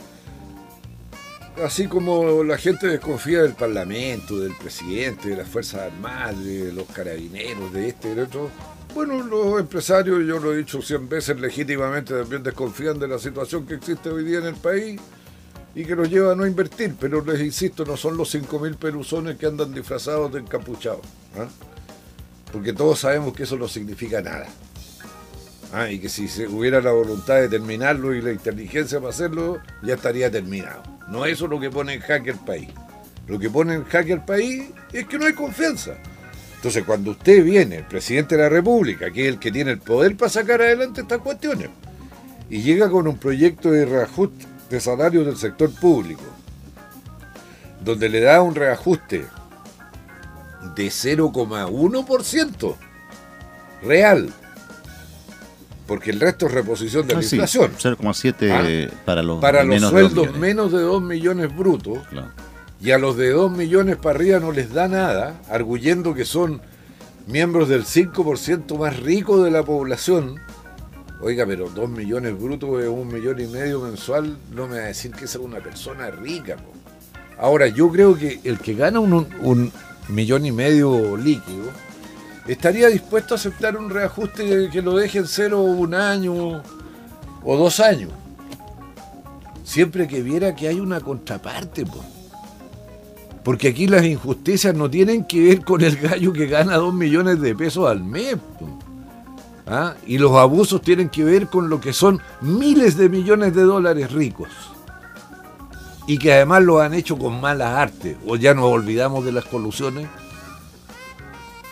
S2: así como la gente desconfía del Parlamento, del presidente, de las Fuerzas Armadas, de los carabineros, de este y de otro, bueno, los empresarios, yo lo he dicho cien veces legítimamente, también desconfían de la situación que existe hoy día en el país y que los lleva a no invertir, pero les insisto, no son los 5.000 peluzones que andan disfrazados de encapuchados, ¿ah? porque todos sabemos que eso no significa nada. ¿Ah? Y que si se hubiera la voluntad de terminarlo y la inteligencia para hacerlo, ya estaría terminado. No eso es lo que pone en jaque el país. Lo que pone en jaque el país es que no hay confianza. Entonces, cuando usted viene, el presidente de la República, que es el que tiene el poder para sacar adelante estas cuestiones, y llega con un proyecto de reajuste de salarios del sector público, donde le da un reajuste de 0,1% real porque el resto es reposición de la ah, inflación.
S1: 0,7 ¿Ah? para los
S2: Para los sueldos menos de 2 millones brutos. Y a los de 2 millones para arriba no les da nada, arguyendo que son miembros del 5% más rico de la población. Oiga, pero 2 millones brutos es un millón y medio mensual, no me va a decir que sea una persona rica. Ahora, yo creo que el que gana un, un millón y medio líquido estaría dispuesto a aceptar un reajuste que lo deje en cero un año o dos años. Siempre que viera que hay una contraparte, pues. Porque aquí las injusticias no tienen que ver con el gallo que gana dos millones de pesos al mes. ¿Ah? Y los abusos tienen que ver con lo que son miles de millones de dólares ricos. Y que además lo han hecho con mala arte. O ya nos olvidamos de las colusiones.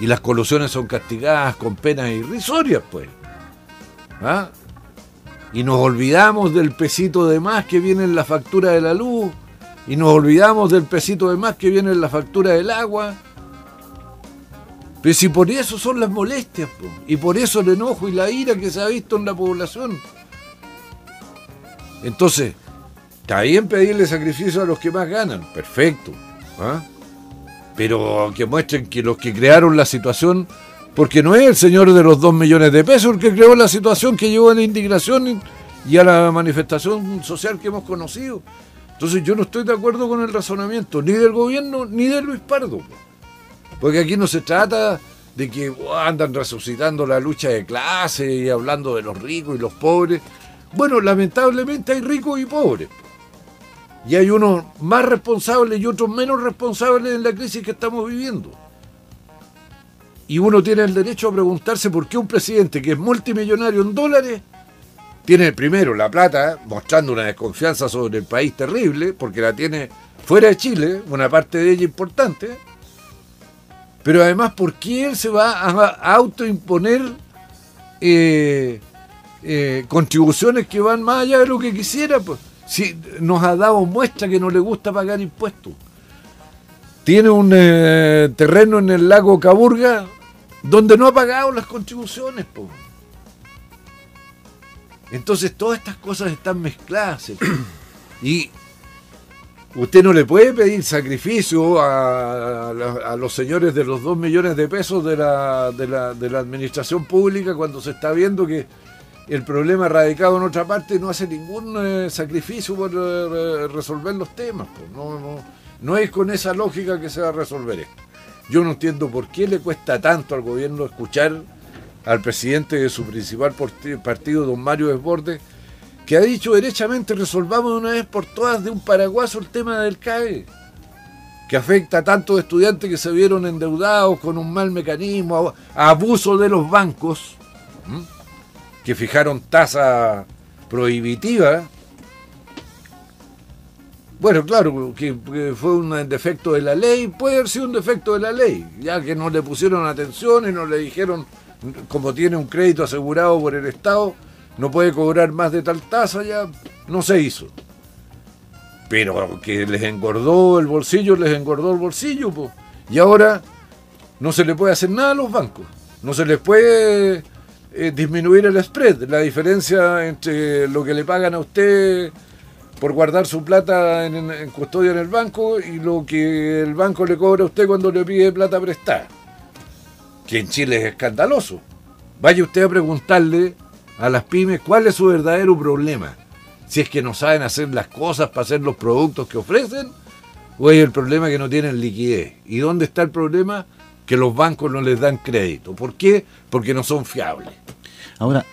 S2: Y las colusiones son castigadas con penas irrisorias, pues. ¿Ah? Y nos olvidamos del pesito de más que viene en la factura de la luz y nos olvidamos del pesito de más que viene en la factura del agua. Pero si por eso son las molestias, y por eso el enojo y la ira que se ha visto en la población. Entonces, está bien pedirle sacrificio a los que más ganan, perfecto. ¿ah? Pero que muestren que los que crearon la situación, porque no es el señor de los dos millones de pesos el que creó la situación que llevó a la indignación y a la manifestación social que hemos conocido. Entonces yo no estoy de acuerdo con el razonamiento, ni del gobierno, ni de Luis Pardo. Porque aquí no se trata de que oh, andan resucitando la lucha de clase y hablando de los ricos y los pobres. Bueno, lamentablemente hay ricos y pobres. Y hay unos más responsables y otros menos responsables en la crisis que estamos viviendo. Y uno tiene el derecho a preguntarse por qué un presidente que es multimillonario en dólares tiene primero la plata, mostrando una desconfianza sobre el país terrible, porque la tiene fuera de Chile, una parte de ella importante, pero además, ¿por qué él se va a autoimponer eh, eh, contribuciones que van más allá de lo que quisiera? Pues, si nos ha dado muestra que no le gusta pagar impuestos. Tiene un eh, terreno en el lago Caburga donde no ha pagado las contribuciones. Entonces todas estas cosas están mezcladas. y usted no le puede pedir sacrificio a, los señores de los dos millones de pesos de la, de, la, administración pública cuando se está viendo que el problema radicado en otra parte no hace ningún eh, sacrificio por eh, resolver los temas. No, es con esa lógica que se va a resolver esto. Yo no entiendo por qué le cuesta tanto al gobierno escuchar al presidente de su principal partido, don Mario Desbordes, que ha dicho derechamente resolvamos de una vez por todas de un paraguaso el tema del CAE, que afecta a tantos estudiantes que se vieron endeudados con un mal mecanismo, abuso de los bancos, que fijaron tasa prohibitiva. Bueno, claro, que, fue un defecto de la ley, puede haber sido un defecto de la ley, ya que no le pusieron atención y no le dijeron como tiene un crédito asegurado por el Estado, no puede cobrar más de tal tasa, ya no se hizo. Pero que les engordó el bolsillo, les engordó el bolsillo. Y ahora no se le puede hacer nada a los bancos. No se les puede eh, disminuir el spread, la diferencia entre lo que le pagan a usted por guardar su plata en, en custodia en el banco y lo que el banco le cobra a usted cuando le pide plata prestada que en Chile es escandaloso. Vaya usted a preguntarle a las pymes cuál es su verdadero problema. Si es que no saben hacer las cosas para hacer los productos que ofrecen, o es el problema que no tienen liquidez. ¿Y dónde está el problema? Que los bancos no les dan crédito. ¿Por qué? Porque no son fiables.
S1: Ahora,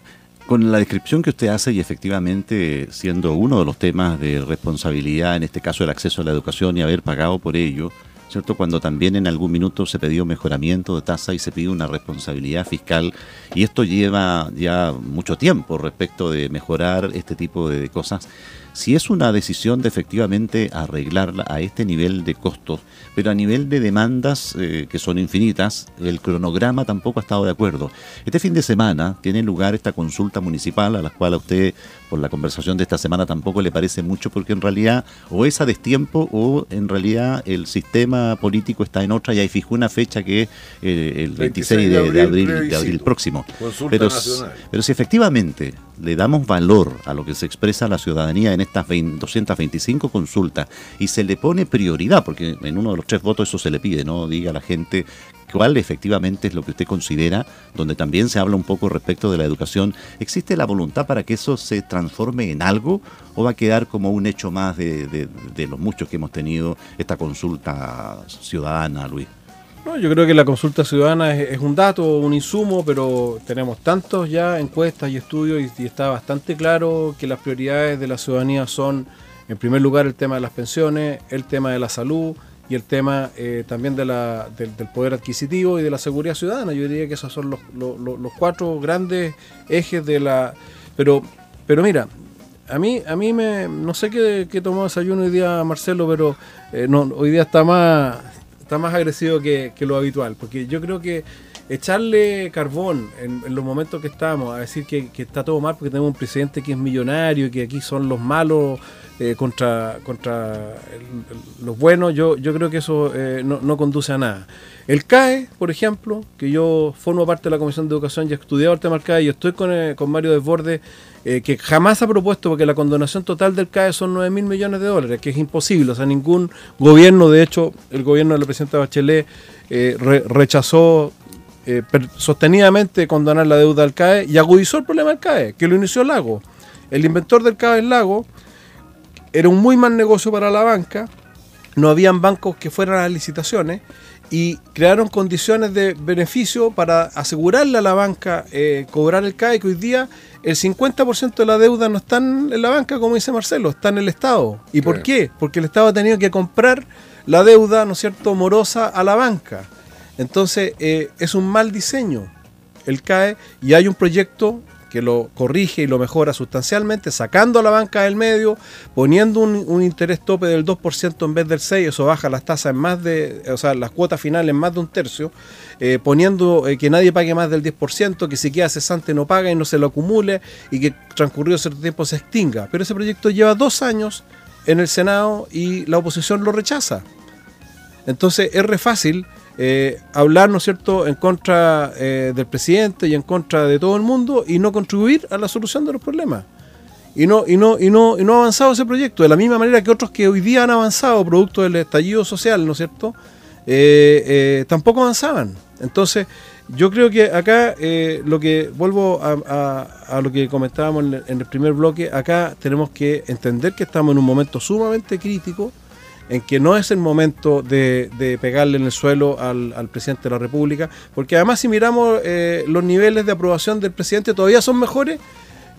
S1: con la descripción que usted hace y efectivamente siendo uno de los temas de responsabilidad, en este caso el acceso a la educación y haber pagado por ello, ¿cierto? Cuando también en algún minuto se pidió mejoramiento de tasa y se pidió una responsabilidad fiscal y esto lleva ya mucho tiempo respecto de mejorar este tipo de cosas. Si es una decisión de efectivamente arreglarla a este nivel de costos, pero a nivel de demandas eh, que son infinitas, el cronograma tampoco ha estado de acuerdo. Este fin de semana tiene lugar esta consulta municipal a la cual a usted por la conversación de esta semana tampoco le parece mucho porque en realidad o es a destiempo o en realidad el sistema político está en otra y hay fijó una fecha que es eh, el 26 de, abril, de abril próximo. Pero, pero si efectivamente le damos valor a lo que se expresa la ciudadanía en en estas 225 consultas y se le pone prioridad, porque en uno de los tres votos eso se le pide, ¿no? Diga a la gente cuál efectivamente es lo que usted considera, donde también se habla un poco respecto de la educación. ¿Existe la voluntad para que eso se transforme en algo o va a quedar como un hecho más de, los muchos que hemos tenido esta consulta ciudadana, Luis?
S3: No, yo creo que la consulta ciudadana es, un dato, un insumo, pero tenemos tantos ya encuestas y estudios y está bastante claro que las prioridades de la ciudadanía son, en primer lugar, el tema de las pensiones, el tema de la salud, y el tema eh, también de la, del, poder adquisitivo y de la seguridad ciudadana. Yo diría que esos son los, los, cuatro grandes ejes de la... Pero, pero mira, a mí, a mí me, no sé qué, qué tomó desayuno hoy día Marcelo, pero eh, no, hoy día está más, está más agresivo que, lo habitual, porque yo creo que echarle carbón en, los momentos que estamos, a decir que, está todo mal porque tenemos un presidente que es millonario y que aquí son los malos eh, contra, contra los buenos, yo, yo creo que eso eh, no, conduce a nada. El CAE, por ejemplo, que yo formo parte de la Comisión de Educación y he estudiado el tema del CAE y estoy con, eh, con Mario Desbordes, que jamás ha propuesto, porque la condonación total del CAE son 9 mil millones de dólares, que es imposible. O sea, ningún gobierno, de hecho, el gobierno de la presidenta Bachelet rechazó sostenidamente condonar la deuda del CAE y agudizó el problema del CAE, que lo inició Lago. El inventor del CAE es Lago era un muy mal negocio para la banca, no habían bancos que fueran a las licitaciones y crearon condiciones de beneficio para asegurarle a la banca eh, cobrar el CAE, que hoy día el 50% de la deuda no está en la banca, como dice Marcelo, está en el Estado. ¿Y por qué? Porque el Estado ha tenido que comprar la deuda, ¿no es cierto?, morosa a la banca. Entonces, eh, es un mal diseño el CAE y hay un proyecto que lo corrige y lo mejora sustancialmente, sacando a la banca del medio, poniendo un, interés tope del 2% en vez del 6%, eso baja las tasas en más de, o sea, las cuotas finales en más de un tercio, eh, poniendo eh, que nadie pague más del 10%, que si queda cesante no paga y no se lo acumule y que transcurrido cierto tiempo se extinga. Pero ese proyecto lleva dos años en el Senado y la oposición lo rechaza. Entonces es re fácil eh, hablar, ¿no es cierto?, en contra eh, del presidente y en contra de todo el mundo y no contribuir a la solución de los problemas. Y no, y no, y no, y no ha avanzado ese proyecto, de la misma manera que otros que hoy día han avanzado, producto del estallido social, ¿no es cierto?, eh, tampoco avanzaban. Entonces, yo creo que acá, lo que vuelvo a, lo que comentábamos en el primer bloque, acá tenemos que entender que estamos en un momento sumamente crítico, en que no es el momento de, pegarle en el suelo al, presidente de la República, porque además si miramos eh, los niveles de aprobación del presidente todavía son mejores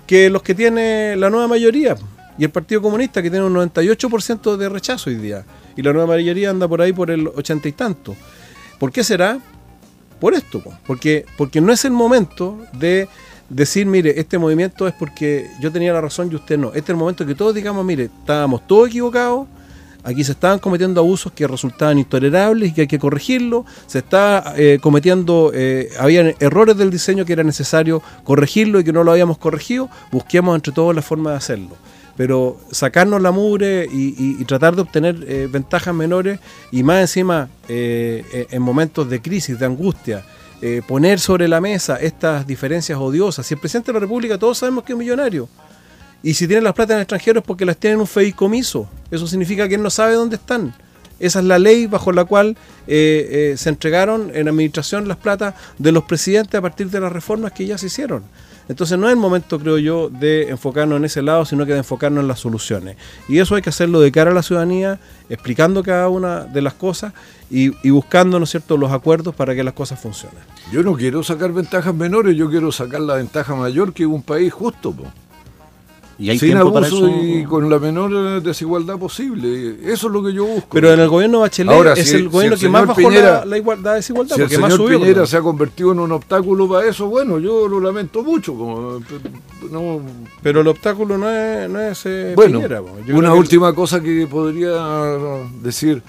S3: que los que tiene la nueva mayoría y el Partido Comunista que tiene un 98% de rechazo hoy día y la nueva mayoría anda por ahí por el ochenta y tanto. ¿Por qué será? Por esto, porque, porque no es el momento de decir, mire, este movimiento es porque yo tenía la razón y usted no. Este es el momento que todos digamos, mire, estábamos todos equivocados, Aquí se estaban cometiendo abusos que resultaban intolerables y que hay que corregirlo. Se está eh, cometiendo, eh, habían errores del diseño que era necesario corregirlo y que no lo habíamos corregido. Busquemos entre todos la forma de hacerlo. Pero sacarnos la mugre y, tratar de obtener eh, ventajas menores y más encima en momentos de crisis, de angustia, poner sobre la mesa estas diferencias odiosas. Si el presidente de la República todos sabemos que es millonario, y si tienen las plata en extranjeros es porque las tienen en un feicomiso. Eso significa que él no sabe dónde están. Esa es la ley bajo la cual eh, eh, se entregaron en administración las plata de los presidentes a partir de las reformas que ya se hicieron. Entonces no es el momento, creo yo, de enfocarnos en ese lado, sino que de enfocarnos en las soluciones. Y eso hay que hacerlo de cara a la ciudadanía, explicando cada una de las cosas y, buscando, ¿no es cierto?, los acuerdos para que las cosas funcionen.
S2: Yo no quiero sacar ventajas menores, yo quiero sacar la ventaja mayor que un país justo. Y hay Sin abuso y con la menor desigualdad posible. Eso es lo que yo busco.
S3: Pero en el gobierno Bachelet es el gobierno que más bajó la, igualdad, desigualdad.
S2: Si el señor Piñera se ha convertido en un obstáculo para eso, bueno, yo lo lamento mucho. Como,
S3: no, pero el obstáculo no es, no es
S2: eh, bueno, una última cosa que podría decir.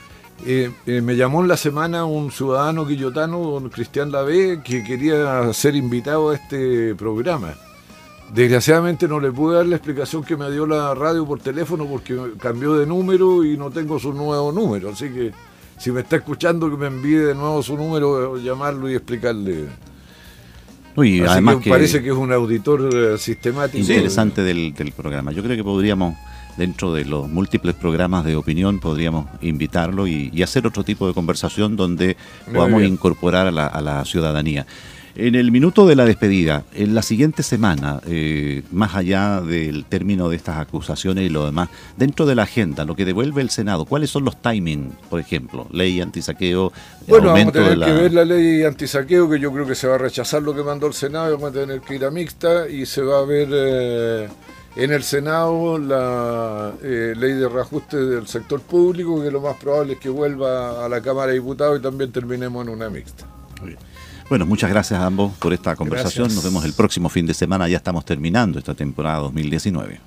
S2: Eh, eh, me llamó en la semana un ciudadano quillotano, don Cristian Lavé, que quería ser invitado a este programa. Desgraciadamente no le pude dar la explicación que me dio la radio por teléfono porque cambió de número y no tengo su nuevo número. Así que si me está escuchando que me envíe de nuevo su número, llamarlo y explicarle.
S1: Uy, además
S2: que, parece que es un auditor eh, sistemático.
S1: Interesante del, programa. Yo creo que podríamos dentro de los múltiples programas de opinión podríamos invitarlo y, hacer otro tipo de conversación donde podamos incorporar a la, a la ciudadanía. En el minuto de la despedida, en la siguiente semana, eh, más allá del término de estas acusaciones y lo demás, dentro de la agenda, lo que devuelve el Senado, ¿cuáles son los timings, por ejemplo? Ley antisaqueo.
S2: Bueno, vamos a tener que ver la ley antisaqueo, que yo creo que se va a rechazar lo que mandó el Senado, y vamos a tener que ir a mixta y se va a ver eh, en el Senado la eh, ley de reajuste del sector público, que lo más probable es que vuelva a la Cámara de Diputados y también terminemos en una mixta.
S1: Muy bien. Bueno, muchas gracias a ambos por esta conversación. Nos vemos el próximo fin de semana. Ya estamos terminando esta temporada 2019.